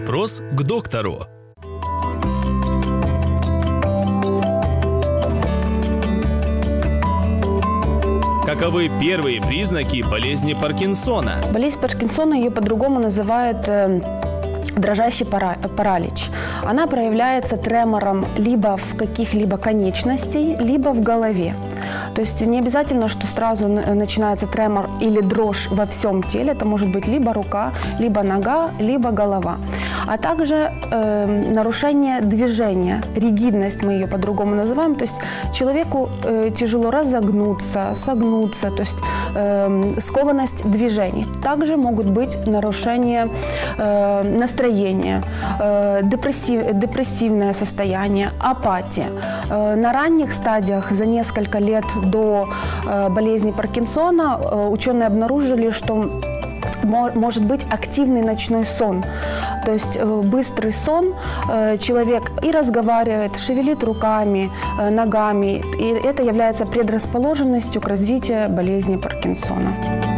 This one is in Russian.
Вопрос к доктору. Каковы первые признаки болезни Паркинсона? Болезнь Паркинсона ее по-другому называют э, дрожащий пара- паралич. Она проявляется тремором либо в каких-либо конечностей, либо в голове. То есть не обязательно, что сразу н- начинается тремор или дрожь во всем теле. Это может быть либо рука, либо нога, либо голова. А также э, нарушение движения, ригидность мы ее по-другому называем. То есть человеку э, тяжело разогнуться, согнуться, то есть э, скованность движений. Также могут быть нарушения э, настроения, э, депрессив- депрессивное состояние, апатия. Э, на ранних стадиях за несколько лет до э, болезни Паркинсона э, ученые обнаружили, что мо- может быть активный ночной сон. То есть э, быстрый сон, э, человек и разговаривает, шевелит руками, э, ногами, и это является предрасположенностью к развитию болезни Паркинсона.